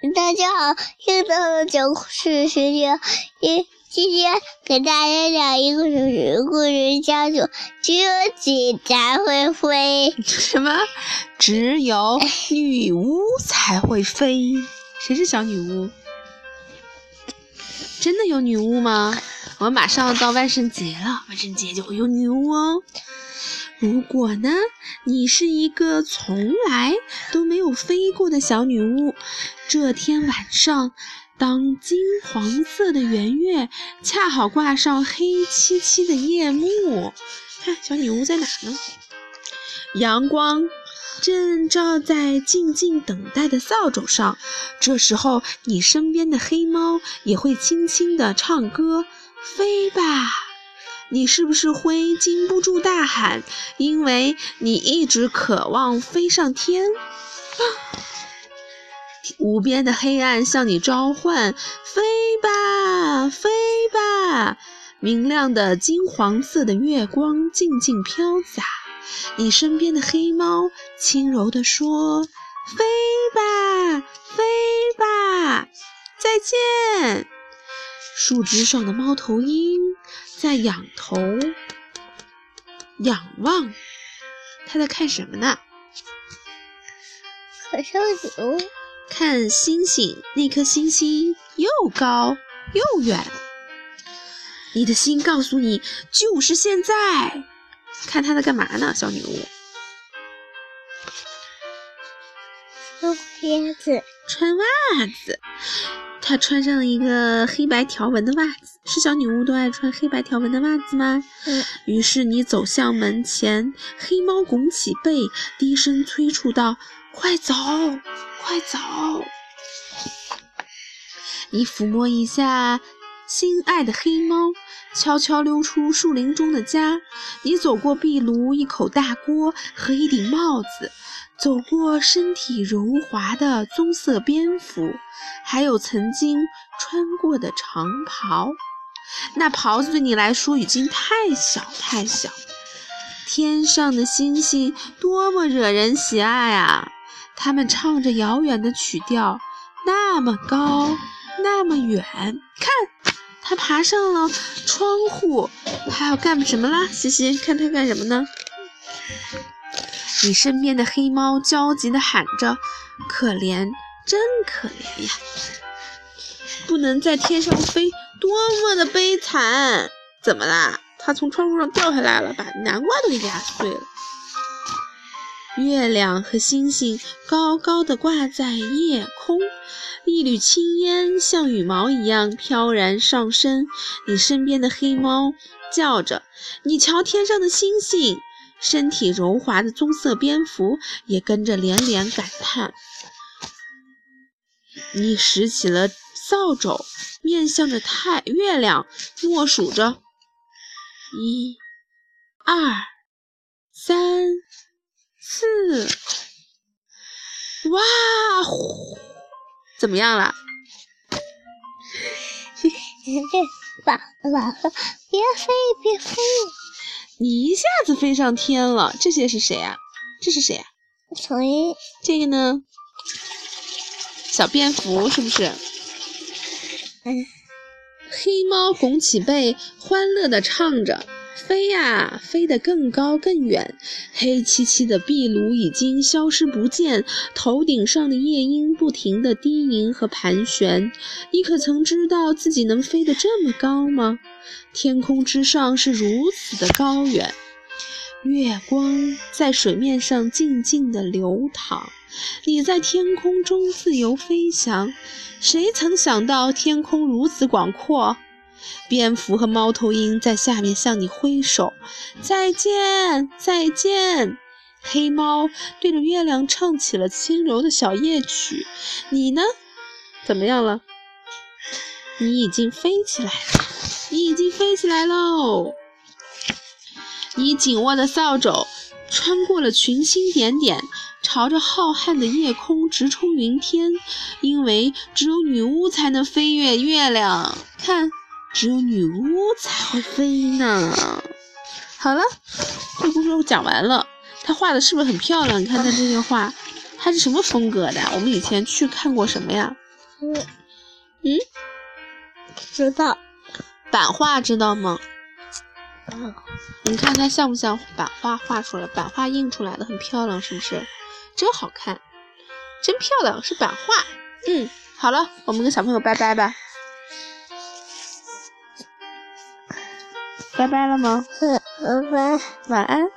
大家好，又到了讲故事时间。今今天给大家讲一个故事，故事叫做《只有警才会飞》。什么？只有女巫才会飞？谁是小女巫？真的有女巫吗？我们马上要到万圣节了，万圣节就会有女巫哦。如果呢，你是一个从来都没有飞过的小女巫，这天晚上，当金黄色的圆月恰好挂上黑漆漆的夜幕，看小女巫在哪呢？阳光正照在静静等待的扫帚上，这时候，你身边的黑猫也会轻轻地唱歌：“飞吧！”你是不是会禁不住大喊，因为你一直渴望飞上天？无边的黑暗向你召唤，飞吧，飞吧！明亮的金黄色的月光静静飘洒，你身边的黑猫轻柔地说：“飞吧，飞吧，再见。”树枝上的猫头鹰。在仰头仰望，他在看什么呢？看上牛，看星星。那颗星星又高又远。你的心告诉你，就是现在。看他在干嘛呢？小女巫。穿袜子，穿袜子。她穿上了一个黑白条纹的袜子，是小女巫都爱穿黑白条纹的袜子吗？嗯。于是你走向门前，黑猫拱起背，低声催促道：“快走，快走！”你抚摸一下心爱的黑猫，悄悄溜出树林中的家。你走过壁炉、一口大锅和一顶帽子。走过身体柔滑的棕色蝙蝠，还有曾经穿过的长袍，那袍子对你来说已经太小太小。天上的星星多么惹人喜爱啊！它们唱着遥远的曲调，那么高，那么远。看，它爬上了窗户，还要干什么啦？西西，看它干什么呢？你身边的黑猫焦急地喊着：“可怜，真可怜呀！不能在天上飞，多么的悲惨！怎么啦？它从窗户上掉下来了，把南瓜都给压碎了。”月亮和星星高高的挂在夜空，一缕青烟像羽毛一样飘然上升。你身边的黑猫叫着：“你瞧天上的星星！”身体柔滑的棕色蝙蝠也跟着连连感叹。你拾起了扫帚，面向着太月亮，默数着：一、二、三、四。哇！怎么样了？完了完了，别飞别飞！你一下子飞上天了，这些是谁啊？这是谁啊？这个呢？小蝙蝠是不是？嗯。黑猫拱起背，欢乐地唱着：“飞呀，飞得更高更远。”黑漆漆的壁炉已经消失不见，头顶上的夜莺不停地低吟和盘旋。你可曾知道自己能飞得这么高吗？天空之上是如此的高远，月光在水面上静静地流淌，你在天空中自由飞翔。谁曾想到天空如此广阔？蝙蝠和猫头鹰在下面向你挥手，再见，再见。黑猫对着月亮唱起了轻柔的小夜曲。你呢？怎么样了？你已经飞起来了。你已经飞起来喽！你紧握的扫帚穿过了群星点点，朝着浩瀚的夜空直冲云天。因为只有女巫才能飞越月亮，看，只有女巫才会飞呢。好了，这故事讲完了。他画的是不是很漂亮？你看他这些画，他是什么风格的？我们以前去看过什么呀？嗯嗯，知道。版画知道吗？嗯你看它像不像版画画出来？版画印出来的很漂亮，是不是？真好看，真漂亮，是版画。嗯，好了，我们跟小朋友拜拜吧。拜拜了吗？嗯，拜拜。晚安。